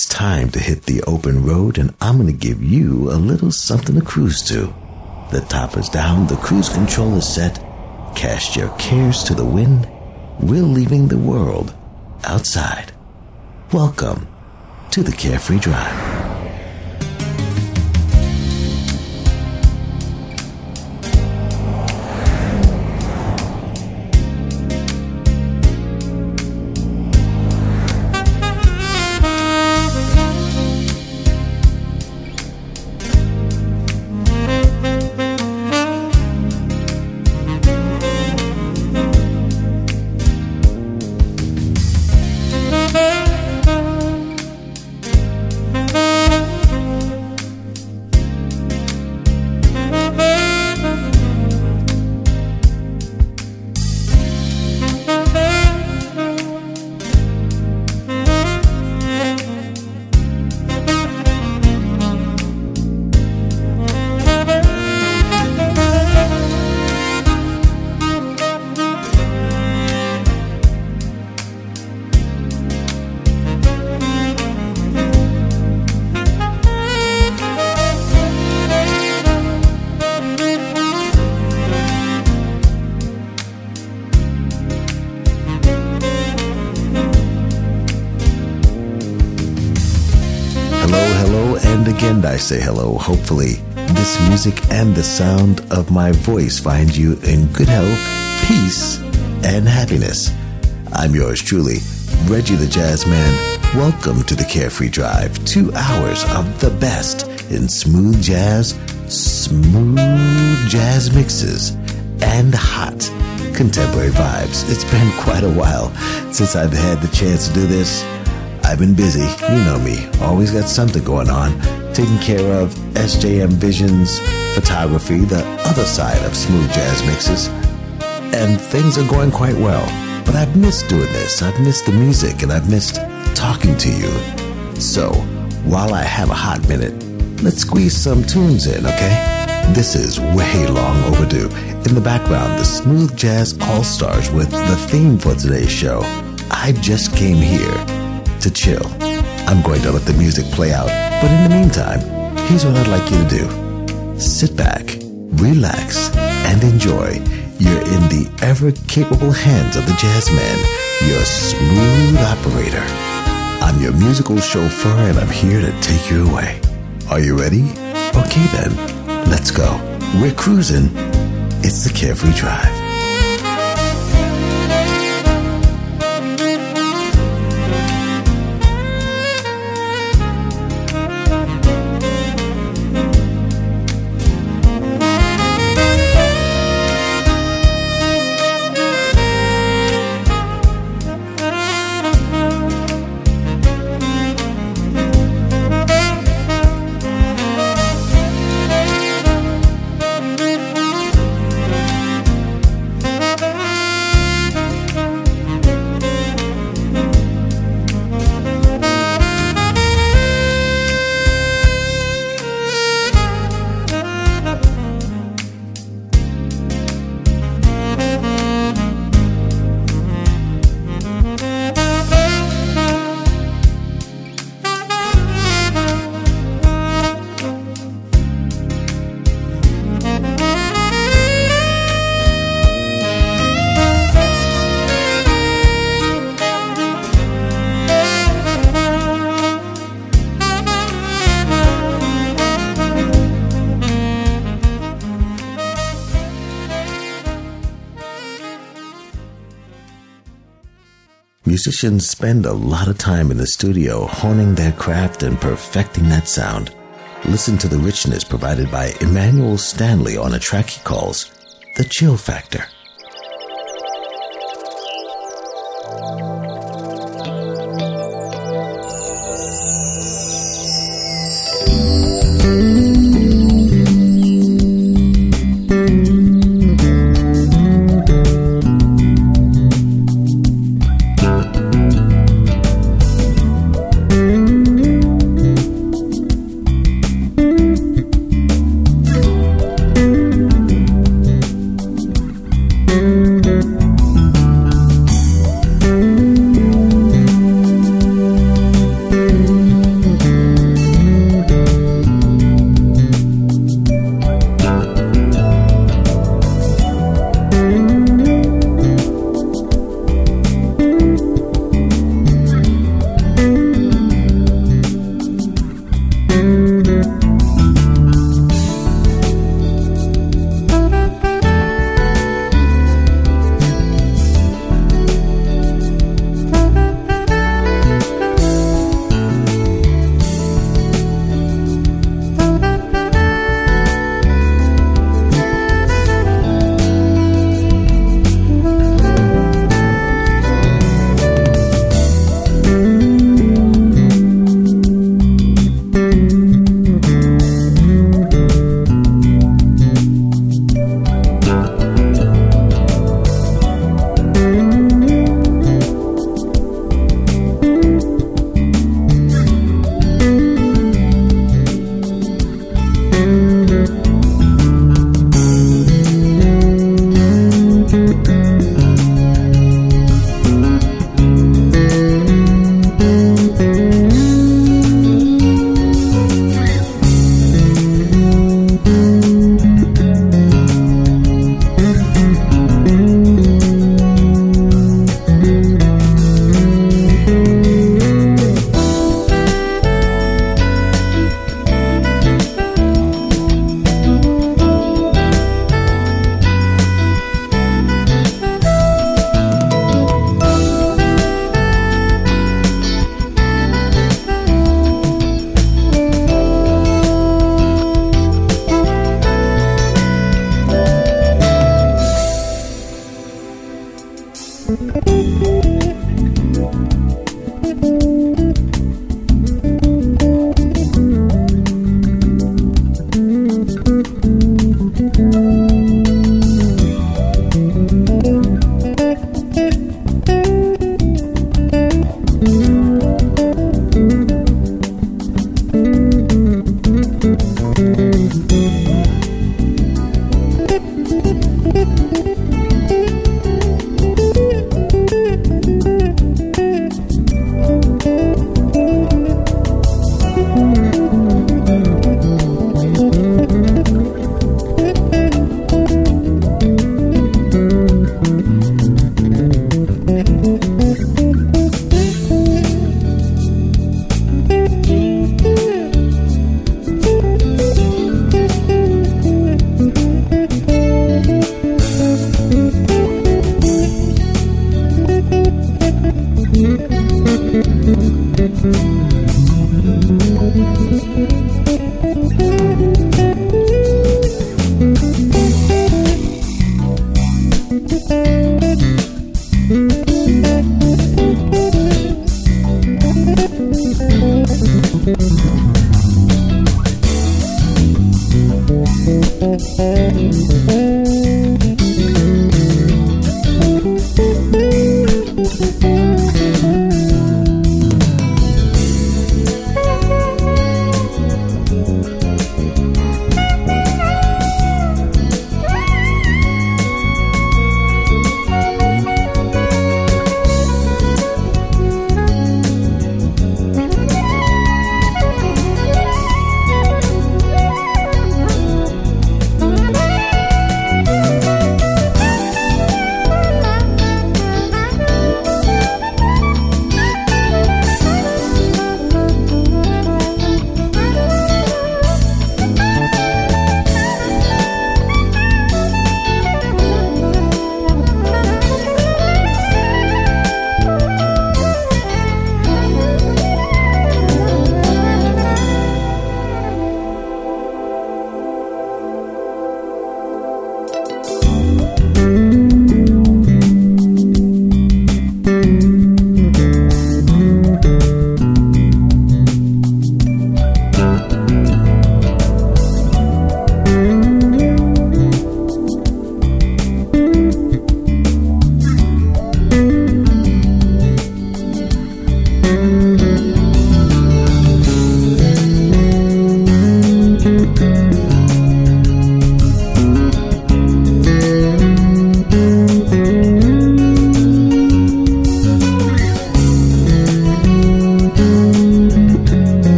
It's time to hit the open road, and I'm going to give you a little something to cruise to. The top is down, the cruise control is set. Cast your cares to the wind. We're leaving the world outside. Welcome to the Carefree Drive. Hopefully, this music and the sound of my voice find you in good health, peace, and happiness. I'm yours truly, Reggie the Jazz Man. Welcome to the Carefree Drive. Two hours of the best in smooth jazz, smooth jazz mixes, and hot contemporary vibes. It's been quite a while since I've had the chance to do this. I've been busy, you know me, always got something going on taking care of SJM Visions photography, the other side of smooth jazz mixes. And things are going quite well. But I've missed doing this. I've missed the music and I've missed talking to you. So, while I have a hot minute, let's squeeze some tunes in, okay? This is way long overdue. In the background, the Smooth Jazz All Stars with the theme for today's show. I just came here to chill. I'm going to let the music play out but in the meantime, here's what I'd like you to do sit back, relax, and enjoy. You're in the ever capable hands of the jazz man, your smooth operator. I'm your musical chauffeur, and I'm here to take you away. Are you ready? Okay, then, let's go. We're cruising. It's the Carefree Drive. Musicians spend a lot of time in the studio honing their craft and perfecting that sound. Listen to the richness provided by Emmanuel Stanley on a track he calls The Chill Factor.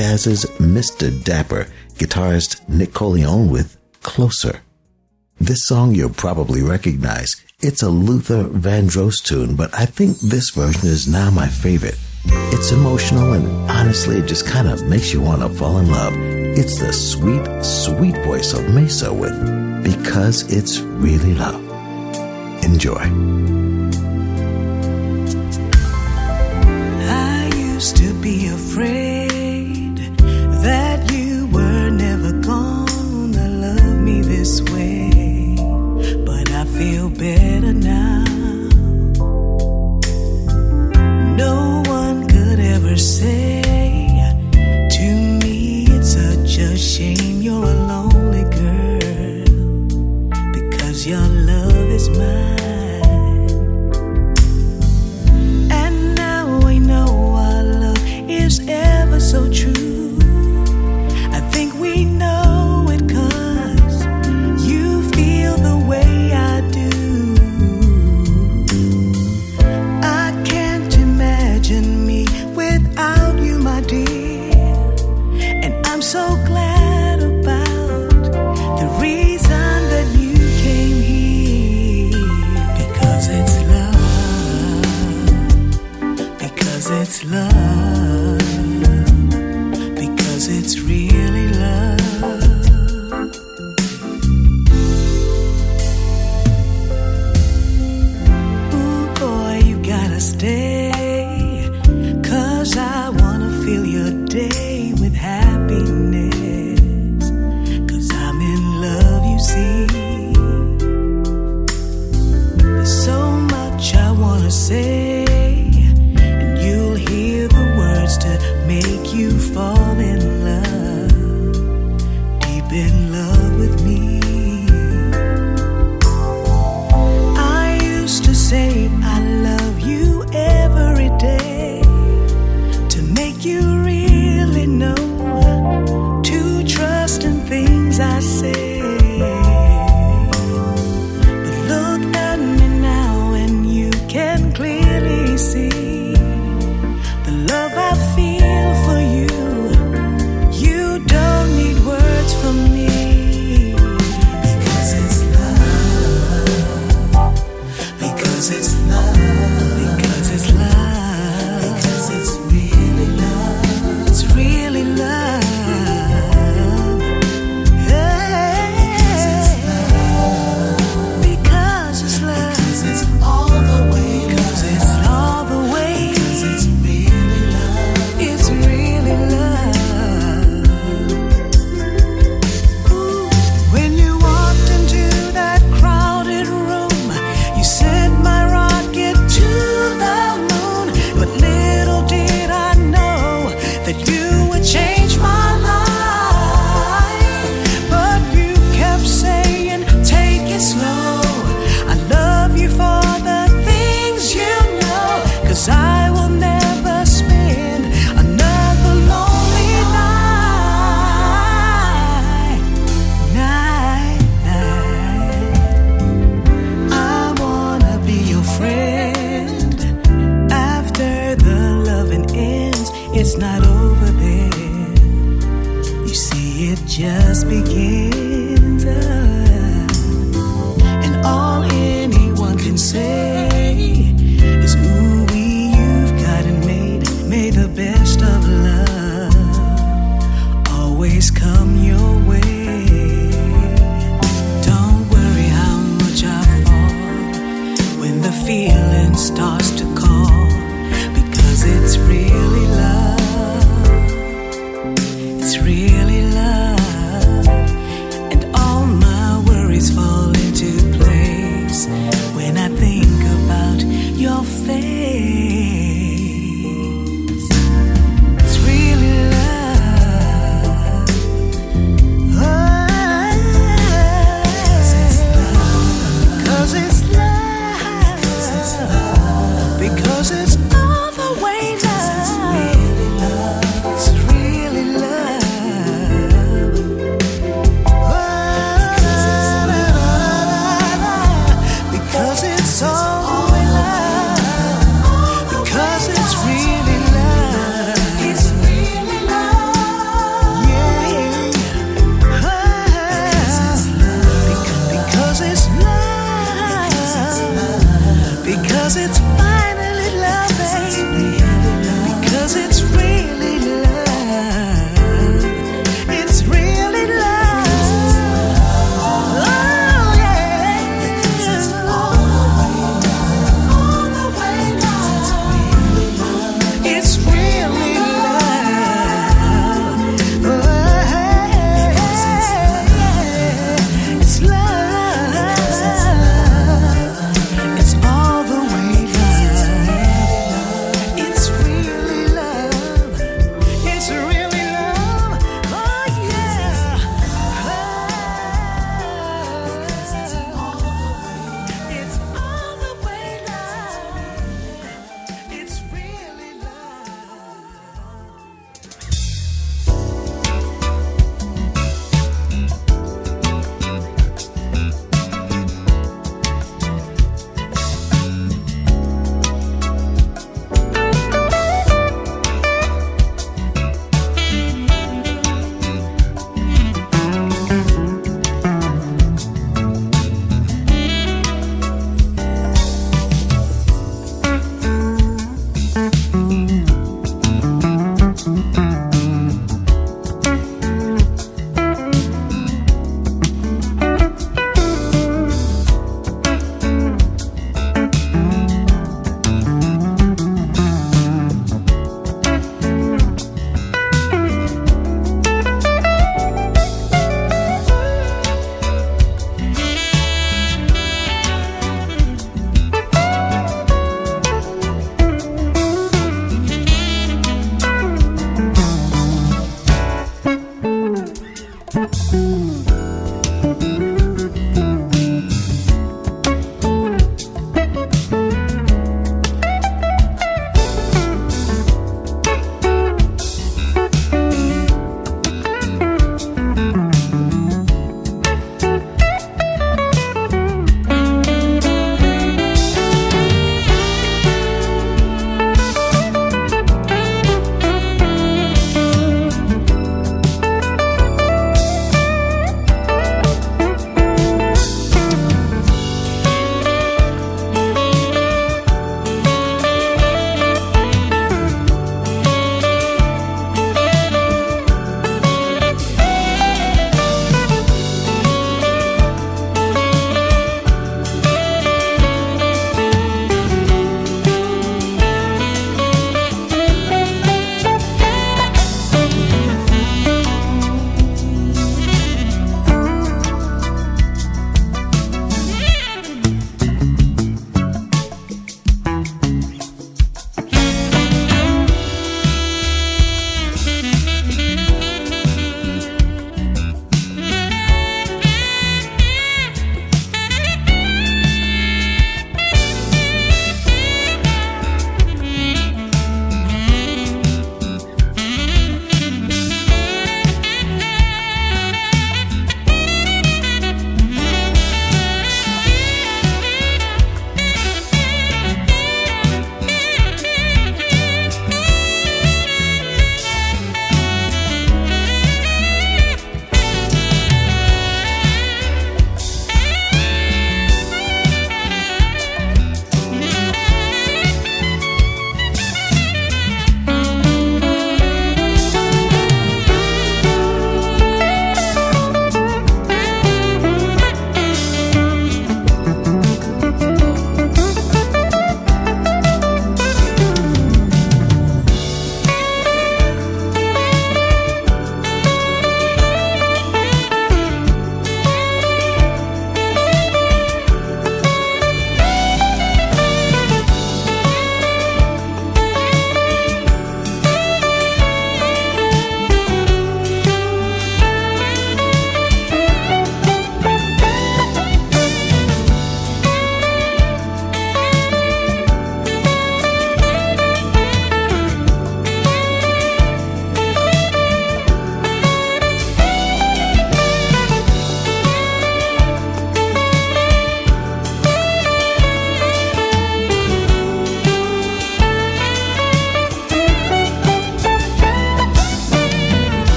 Jazz's Mr. Dapper, guitarist Nick Colionne with Closer. This song you'll probably recognize. It's a Luther Vandross tune, but I think this version is now my favorite. It's emotional and honestly, it just kind of makes you want to fall in love. It's the sweet, sweet voice of Maysa with Because It's Really Love. Enjoy. I used to be afraid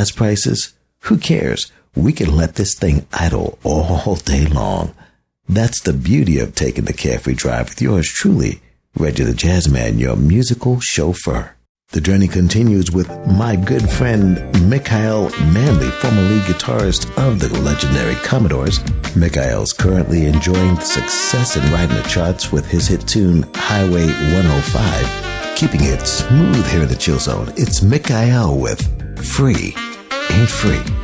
gas prices? Who cares? We can let this thing idle all day long. That's the beauty of taking the carefree drive with yours truly, Reggie the Jazzman, your musical chauffeur. The journey continues with my good friend Mikhail Manley, former lead guitarist of the legendary Commodores. Mikhail's currently enjoying success in riding the charts with his hit tune Highway 105, keeping it smooth here in the chill zone. It's Mikhail with Free Ain't Free.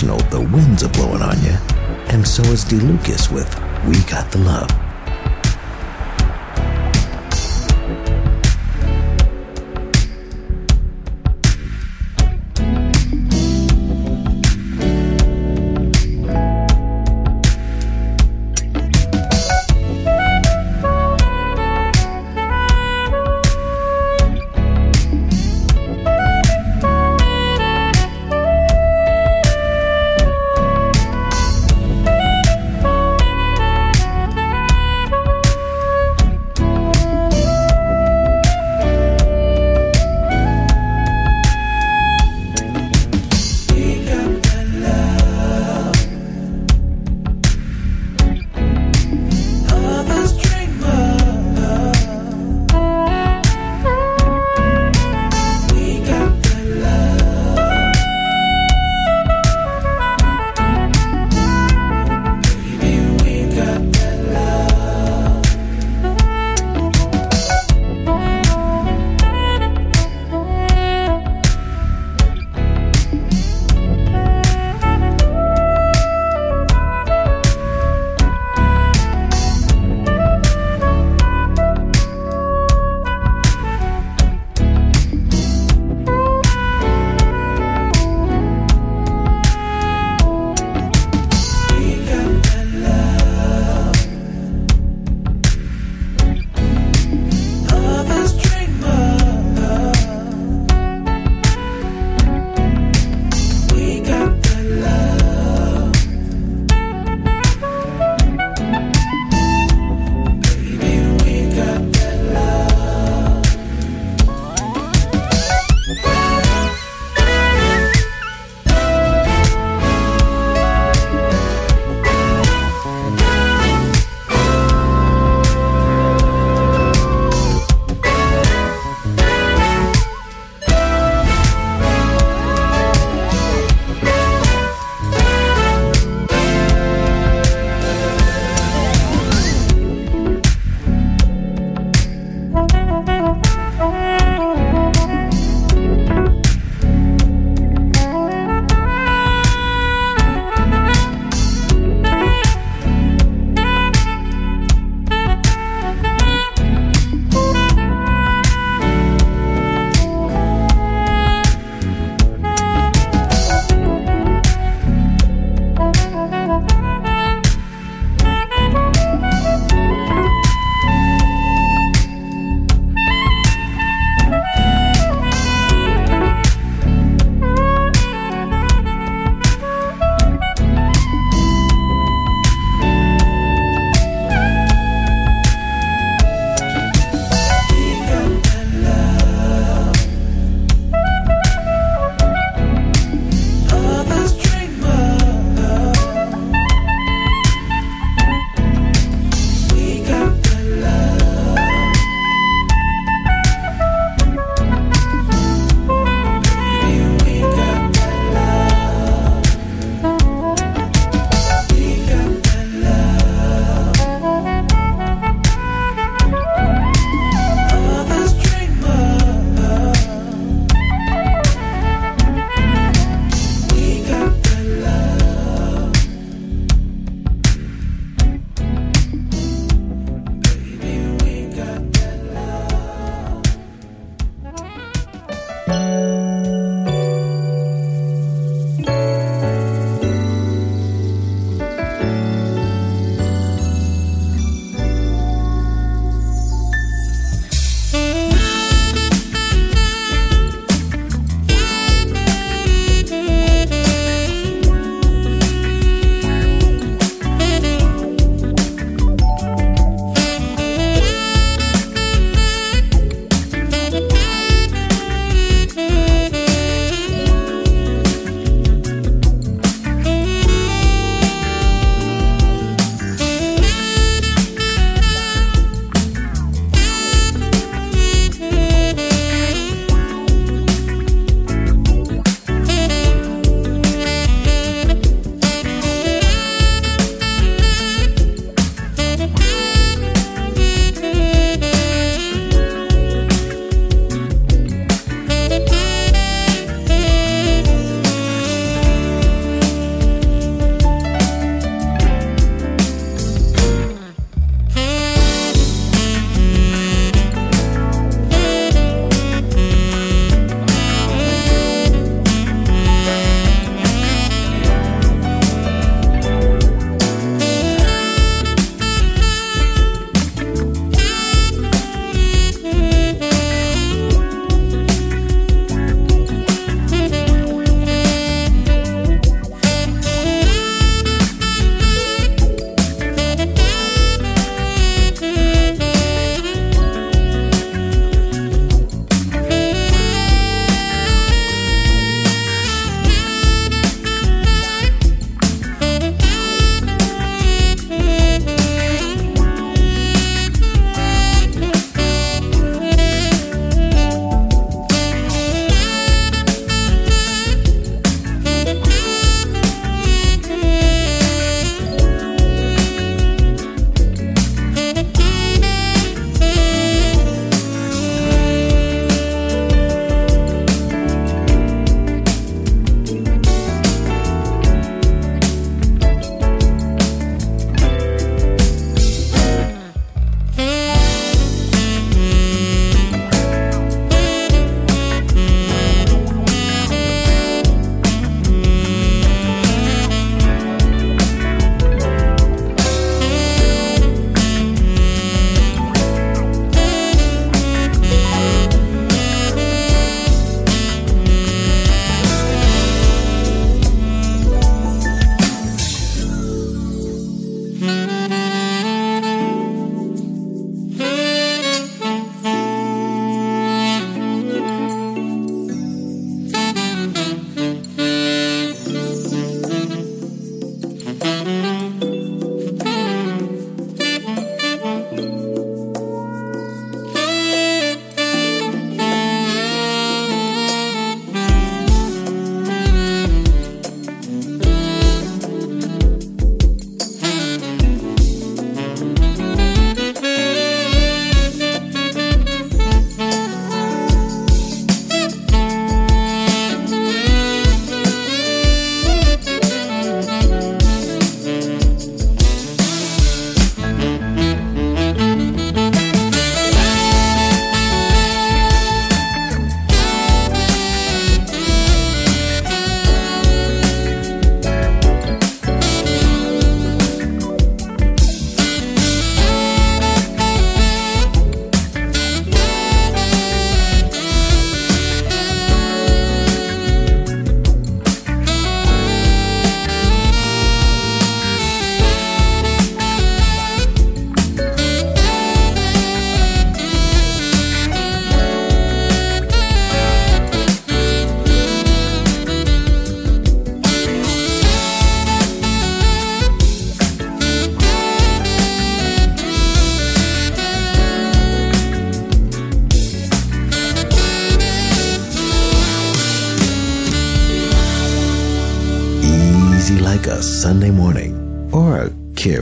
Inspirational. The winds are blowing on you. And so is DeLucas with We Got the Love.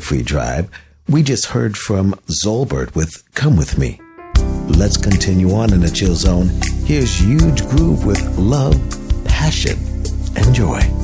Carefree drive, we just heard from Zolbert with Come With Me. Let's continue on in the chill zone. Here's Huge Groove with Love, Passion, and Joy.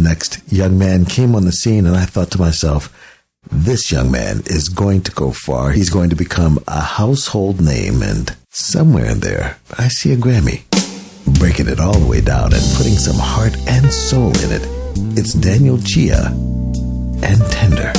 Next young man came on the scene, and I thought to myself, this young man is going to go far. He's going to become a household name, and somewhere in there, I see a Grammy. Breaking it all the way down and putting some heart and soul in it. It's Daniel Chia and Tender.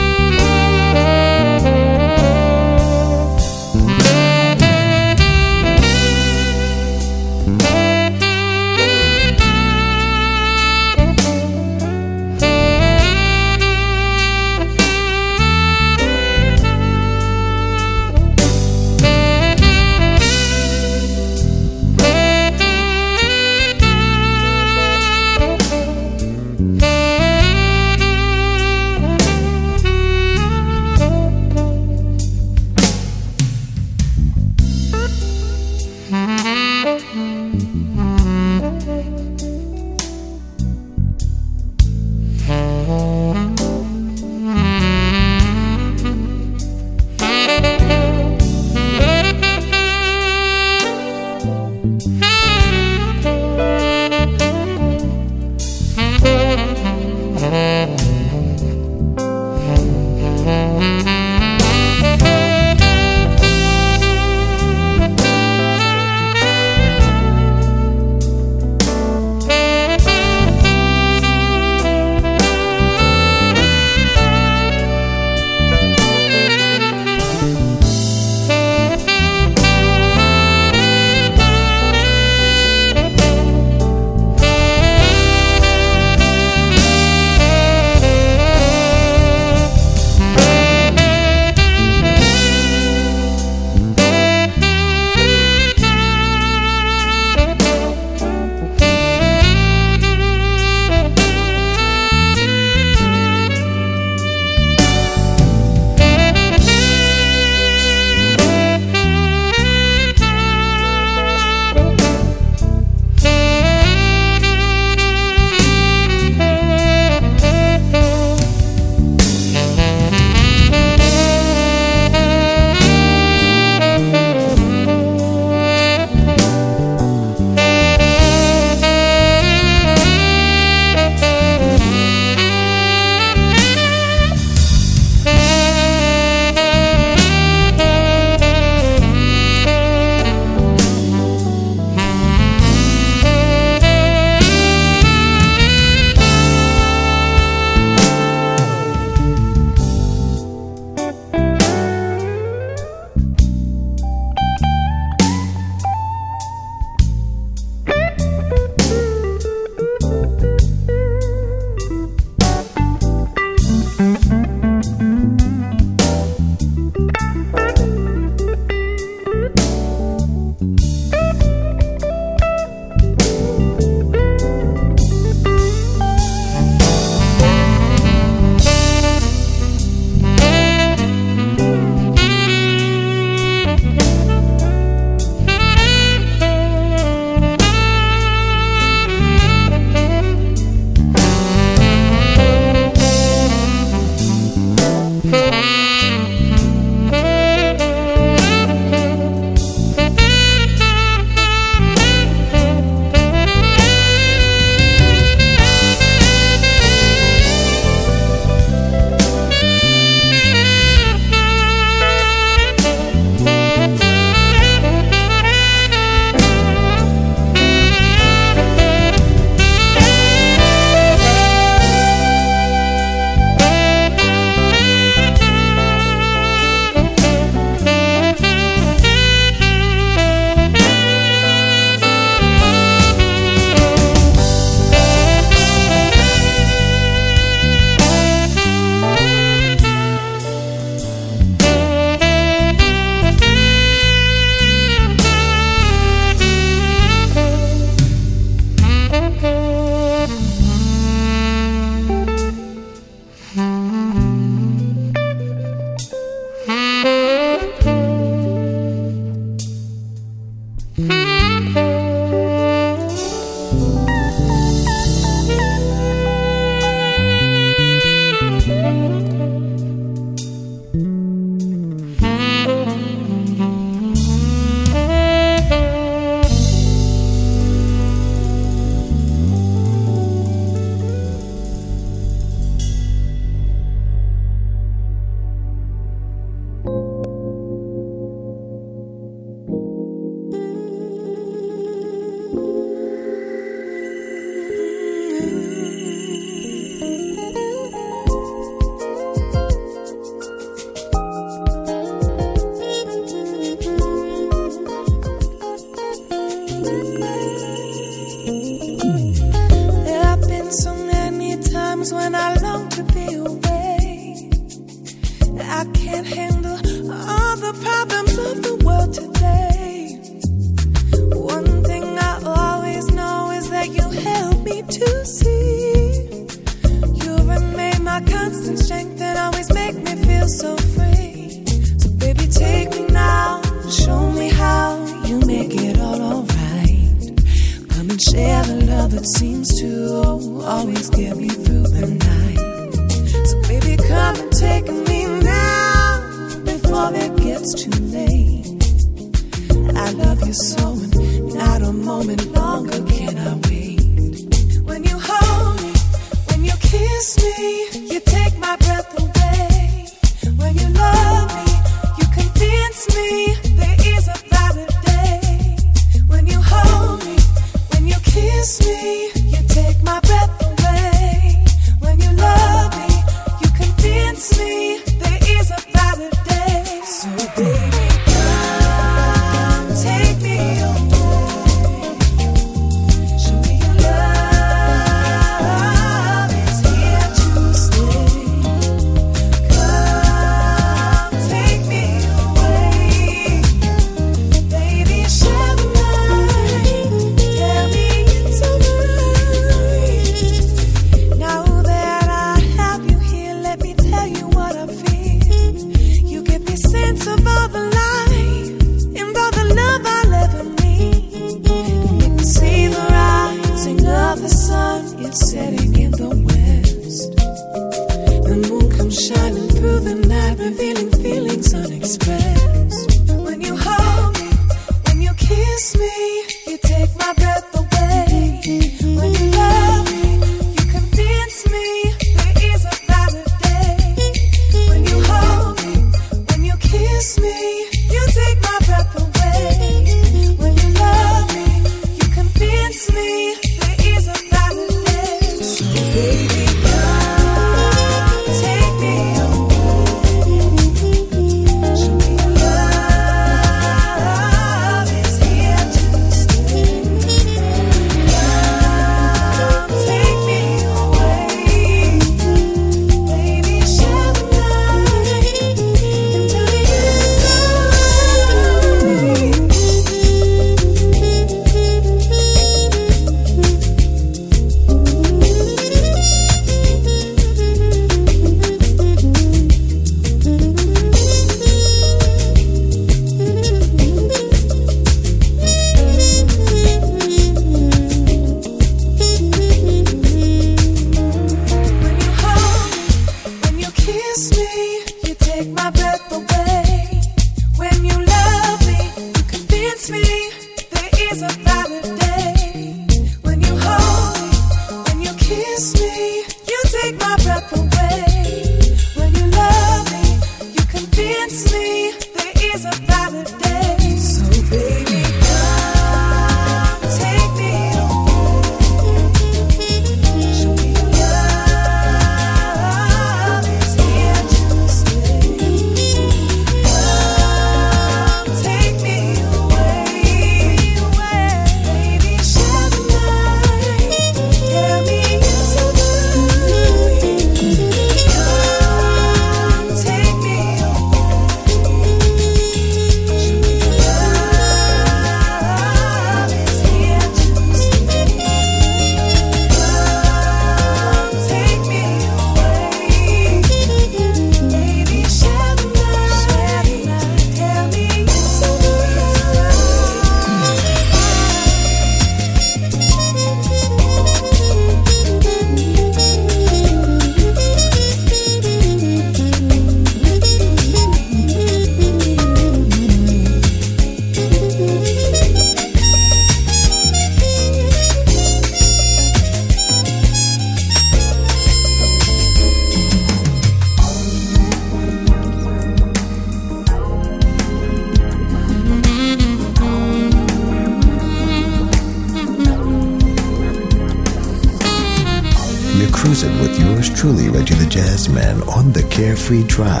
Carefree drive.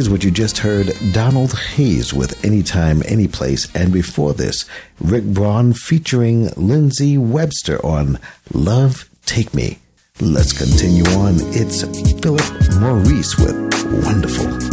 Here's what you just heard Donald Hayes with Anytime, Anyplace, and before this, Rick Braun featuring Lindsey Webster on Love Take Me. Let's continue on. It's Philip Maurice with Wonderful.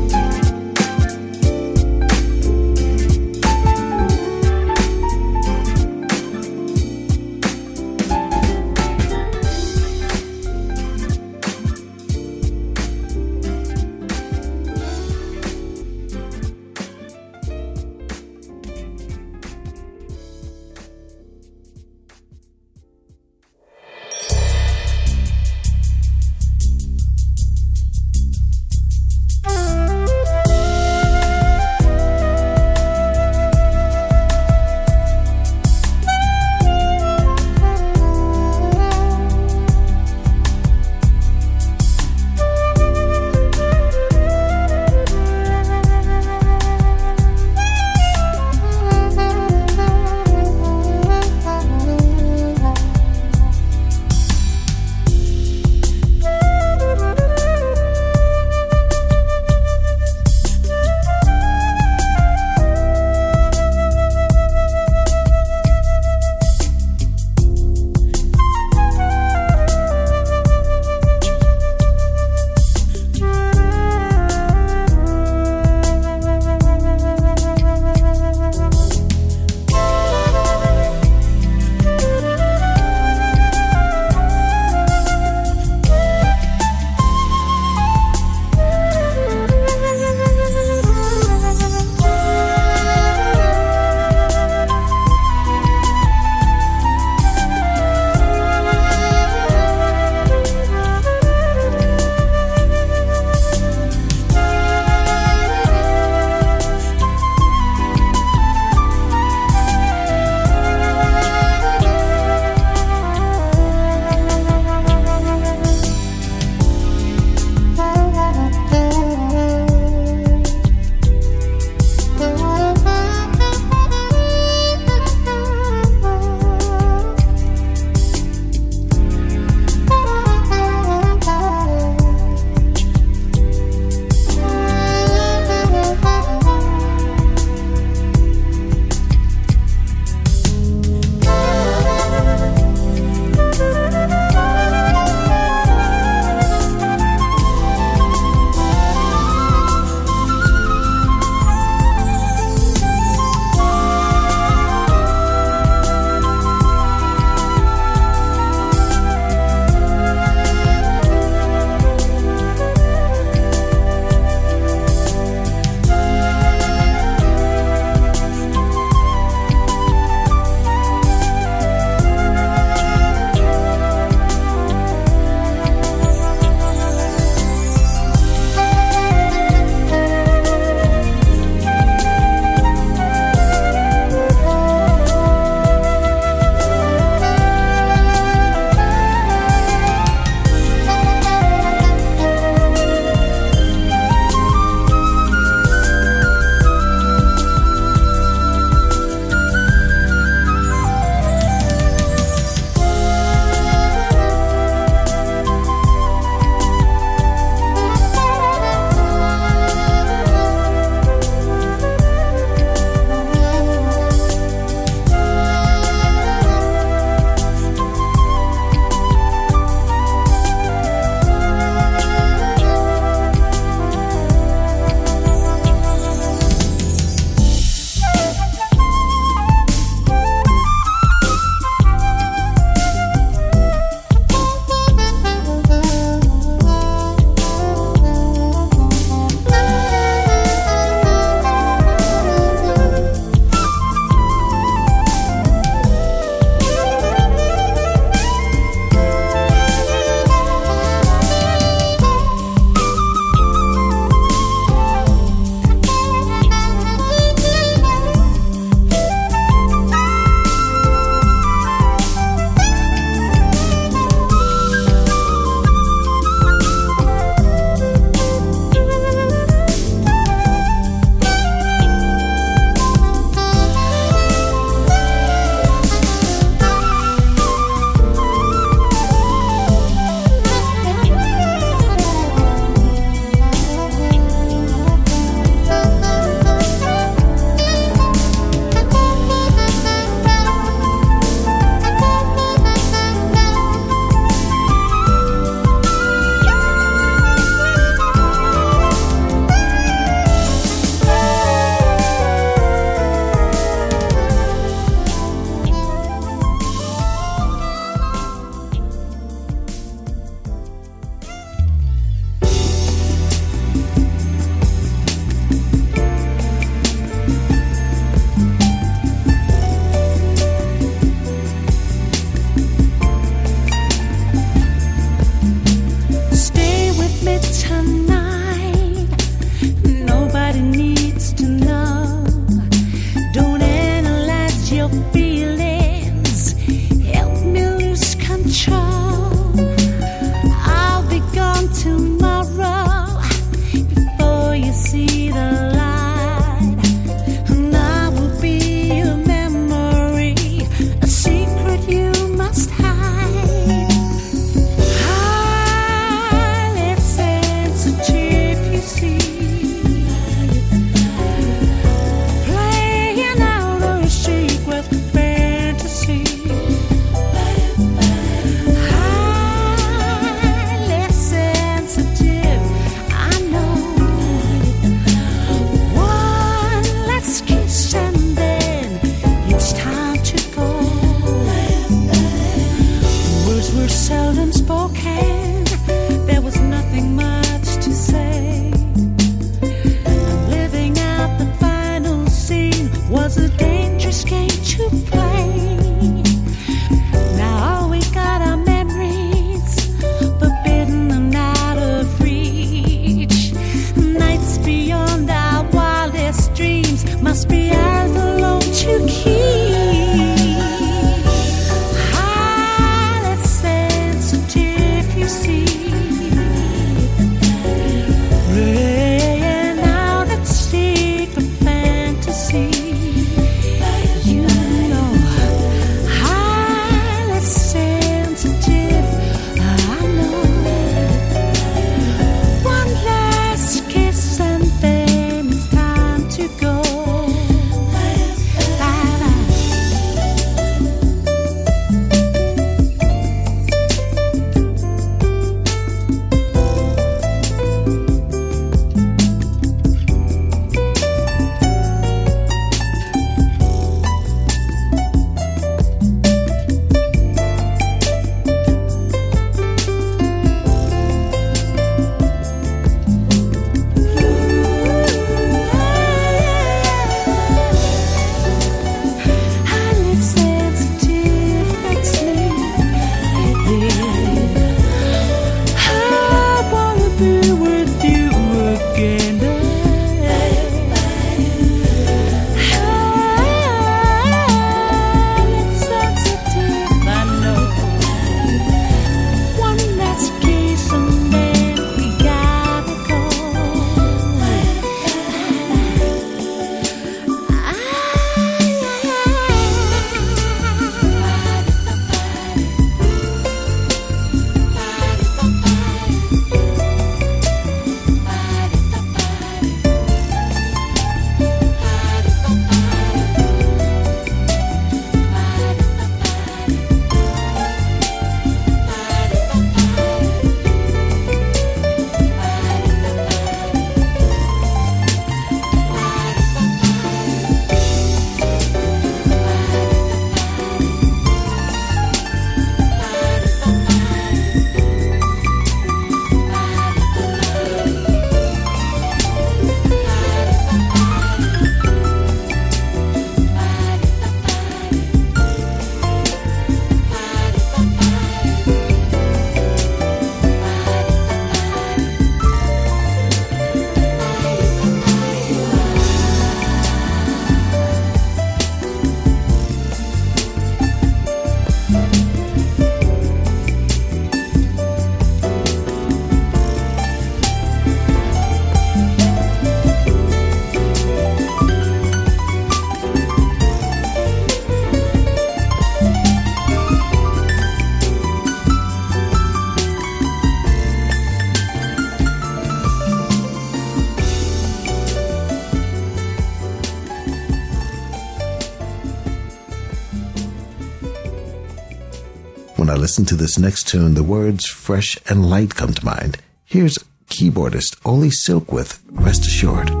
Listen to this next tune, the words fresh and light come to mind. Here's keyboardist Oli Silk with Rest Assured.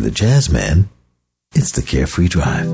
The Jazz Man. It's the Carefree Drive.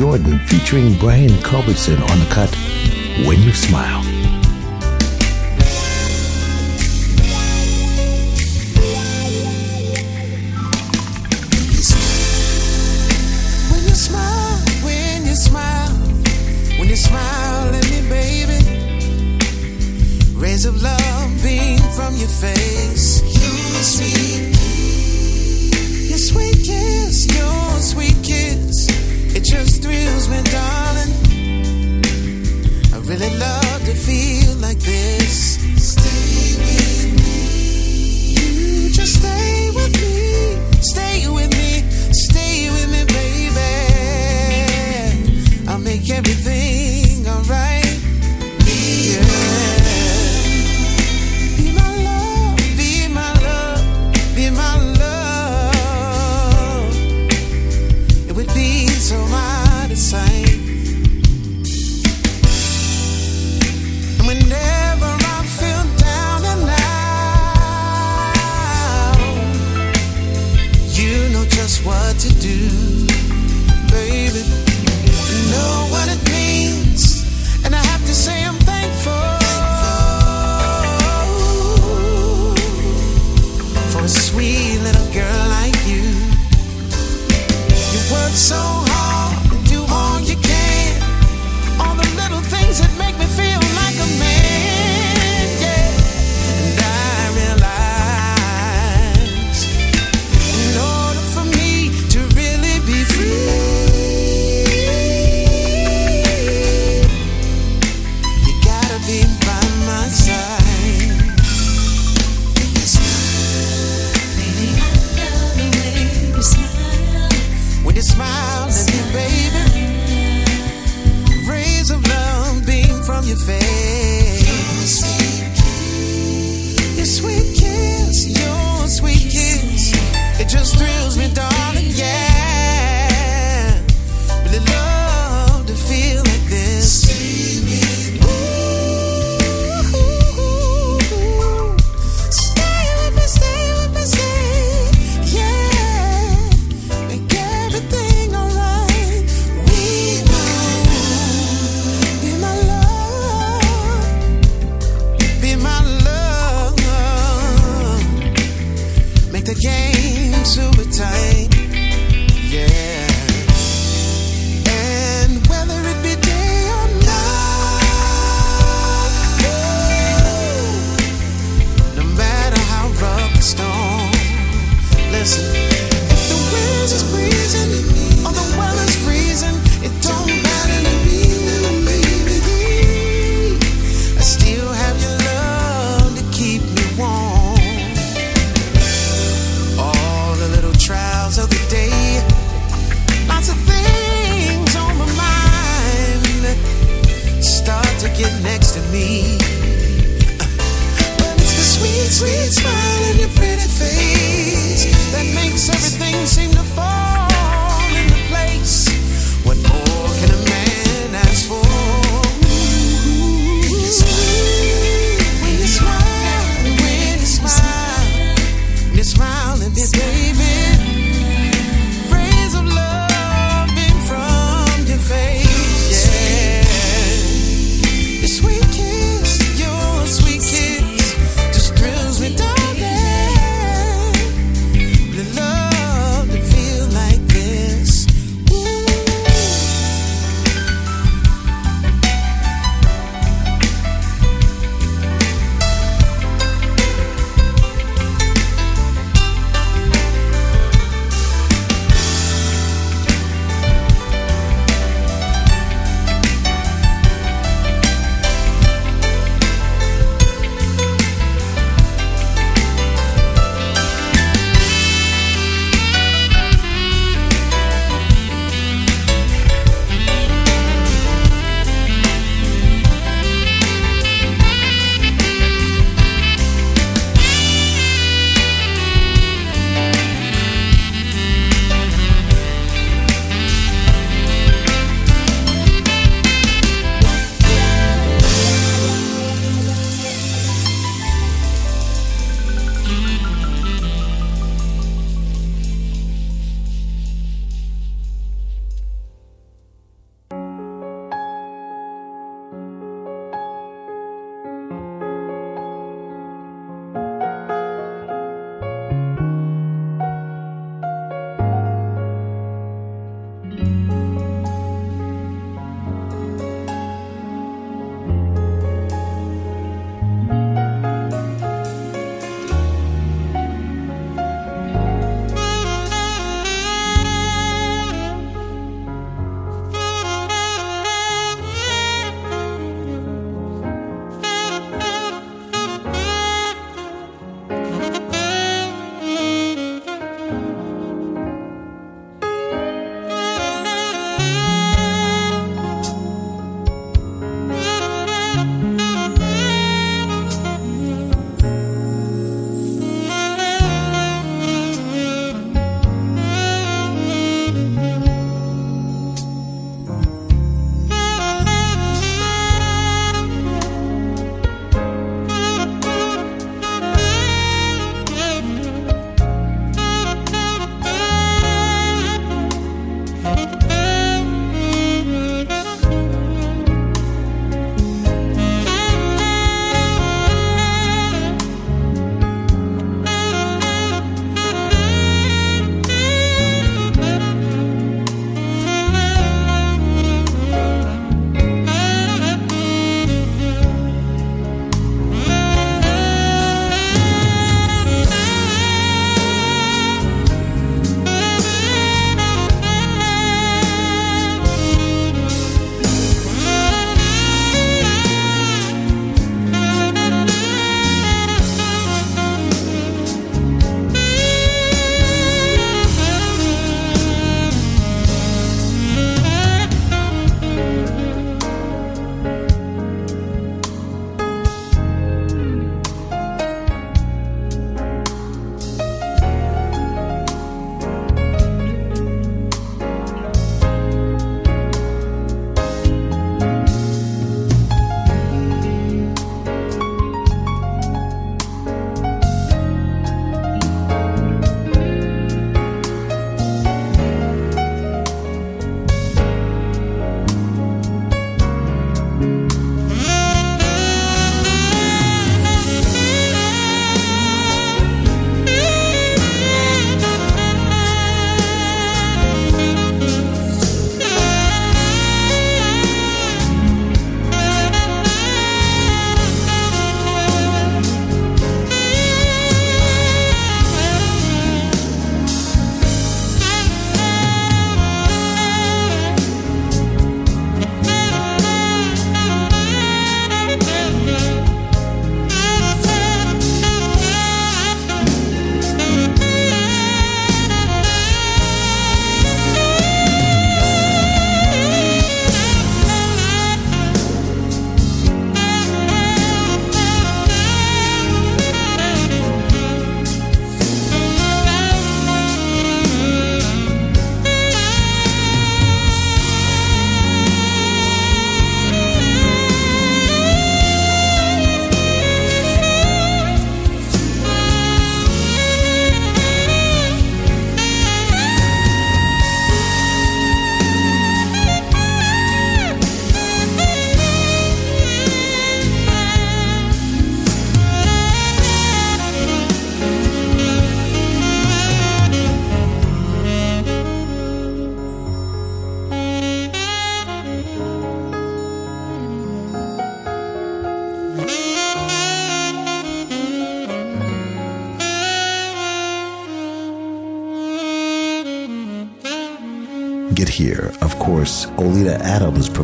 Jordan featuring Brian Culbertson on the cut When You Smile.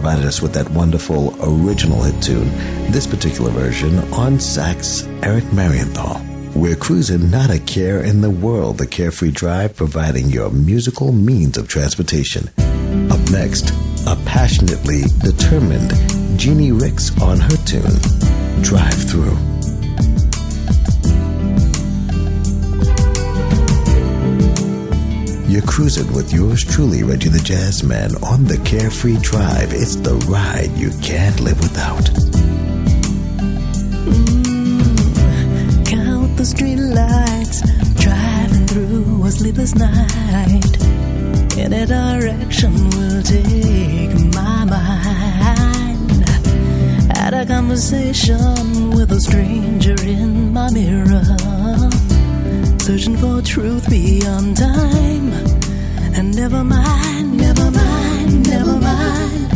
Provided us with that wonderful original hit tune, this particular version on sax, Eric Marienthal. We're cruising not a care in the world, the Carefree Drive providing your musical means of transportation. Up next, a passionately determined Jeannie Ricks on her tune, Drive Through. You're cruising with yours truly, Reggie the Jazz Man, on the Carefree Drive. It's the ride you can't live without. Mm, count the street lights, driving through a sleepless night. Any direction will take my mind. Had a conversation with a stranger in my mirror searching for truth beyond time. And never mind, never mind, never mind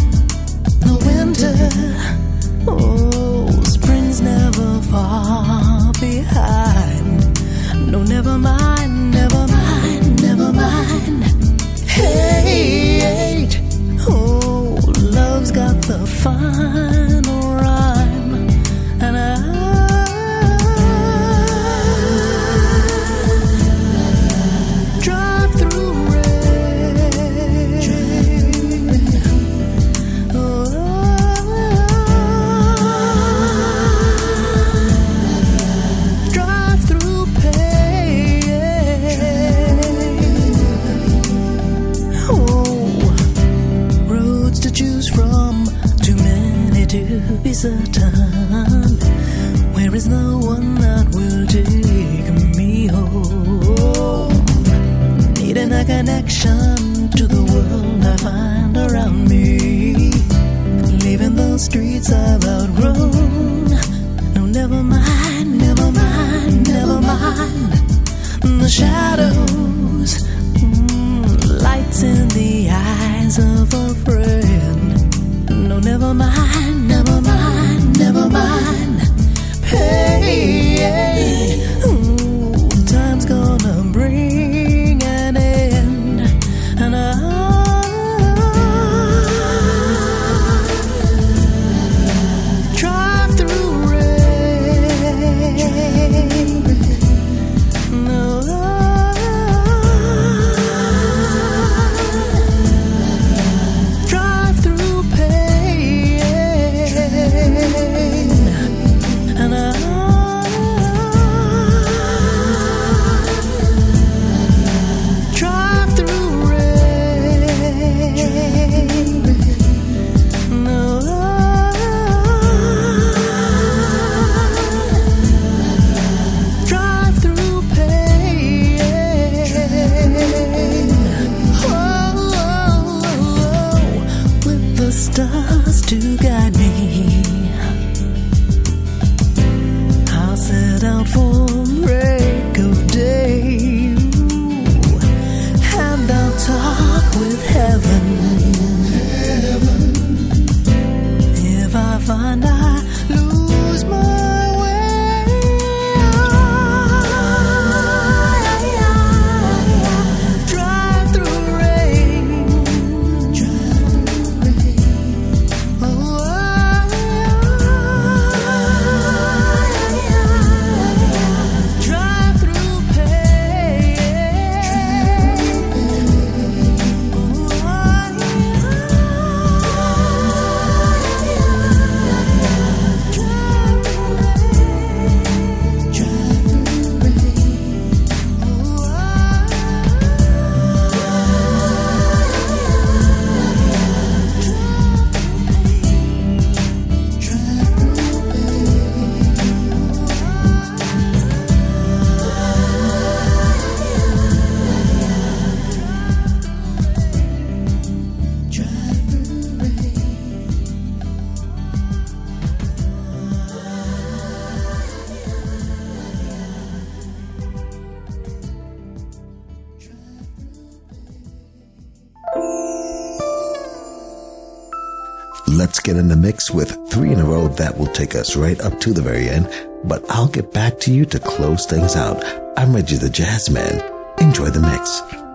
the winter. Oh, spring's never far behind. No, never mind, never mind, never mind. Hey, oh, love's got the final to be certain. Where is the one that will take me home? Needing a connection to the world I find around me. Leaving the streets I've outgrown. No, never mind, never mind, never mind. The shadows, mm, lights in the eyes of a friend. No, never mind, mind. Hey, ooh, with three in a row. That will take us right up to the very end. But I'll get back to you to close things out. I'm Reggie the Jazz Man. Enjoy the mix.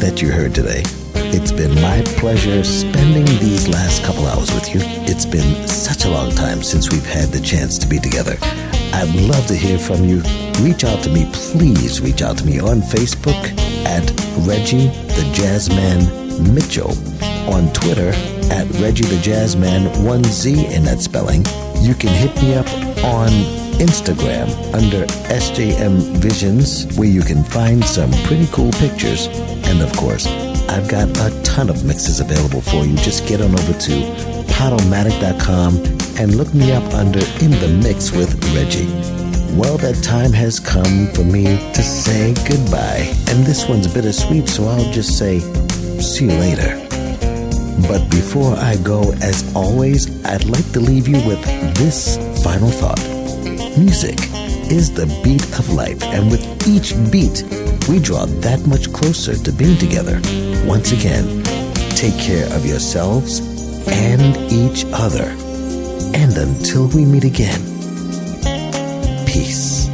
That you heard today. It's been my pleasure spending these last couple hours with you. It's been such a long time since we've had the chance to be together. I'd love to hear from you. Reach out to me, please reach out to me on Facebook at Reggie the Jazzman Mitchell, on Twitter at Reggie the Jazzman, 1Z in that spelling. You can hit me up on Instagram under SJM Visions, where you can find some pretty cool pictures and of course, I've got a ton of mixes available for you. Just get on over to podomatic.com and look me up under In the Mix with Reggie. Well, that time has come for me to say goodbye. And this one's bittersweet, so I'll just say, see you later. But before I go, as always, I'd like to leave you with this final thought. Music is the beat of life, and with each beat, we draw that much closer to being together. Once again, take care of yourselves and each other. And until we meet again, peace.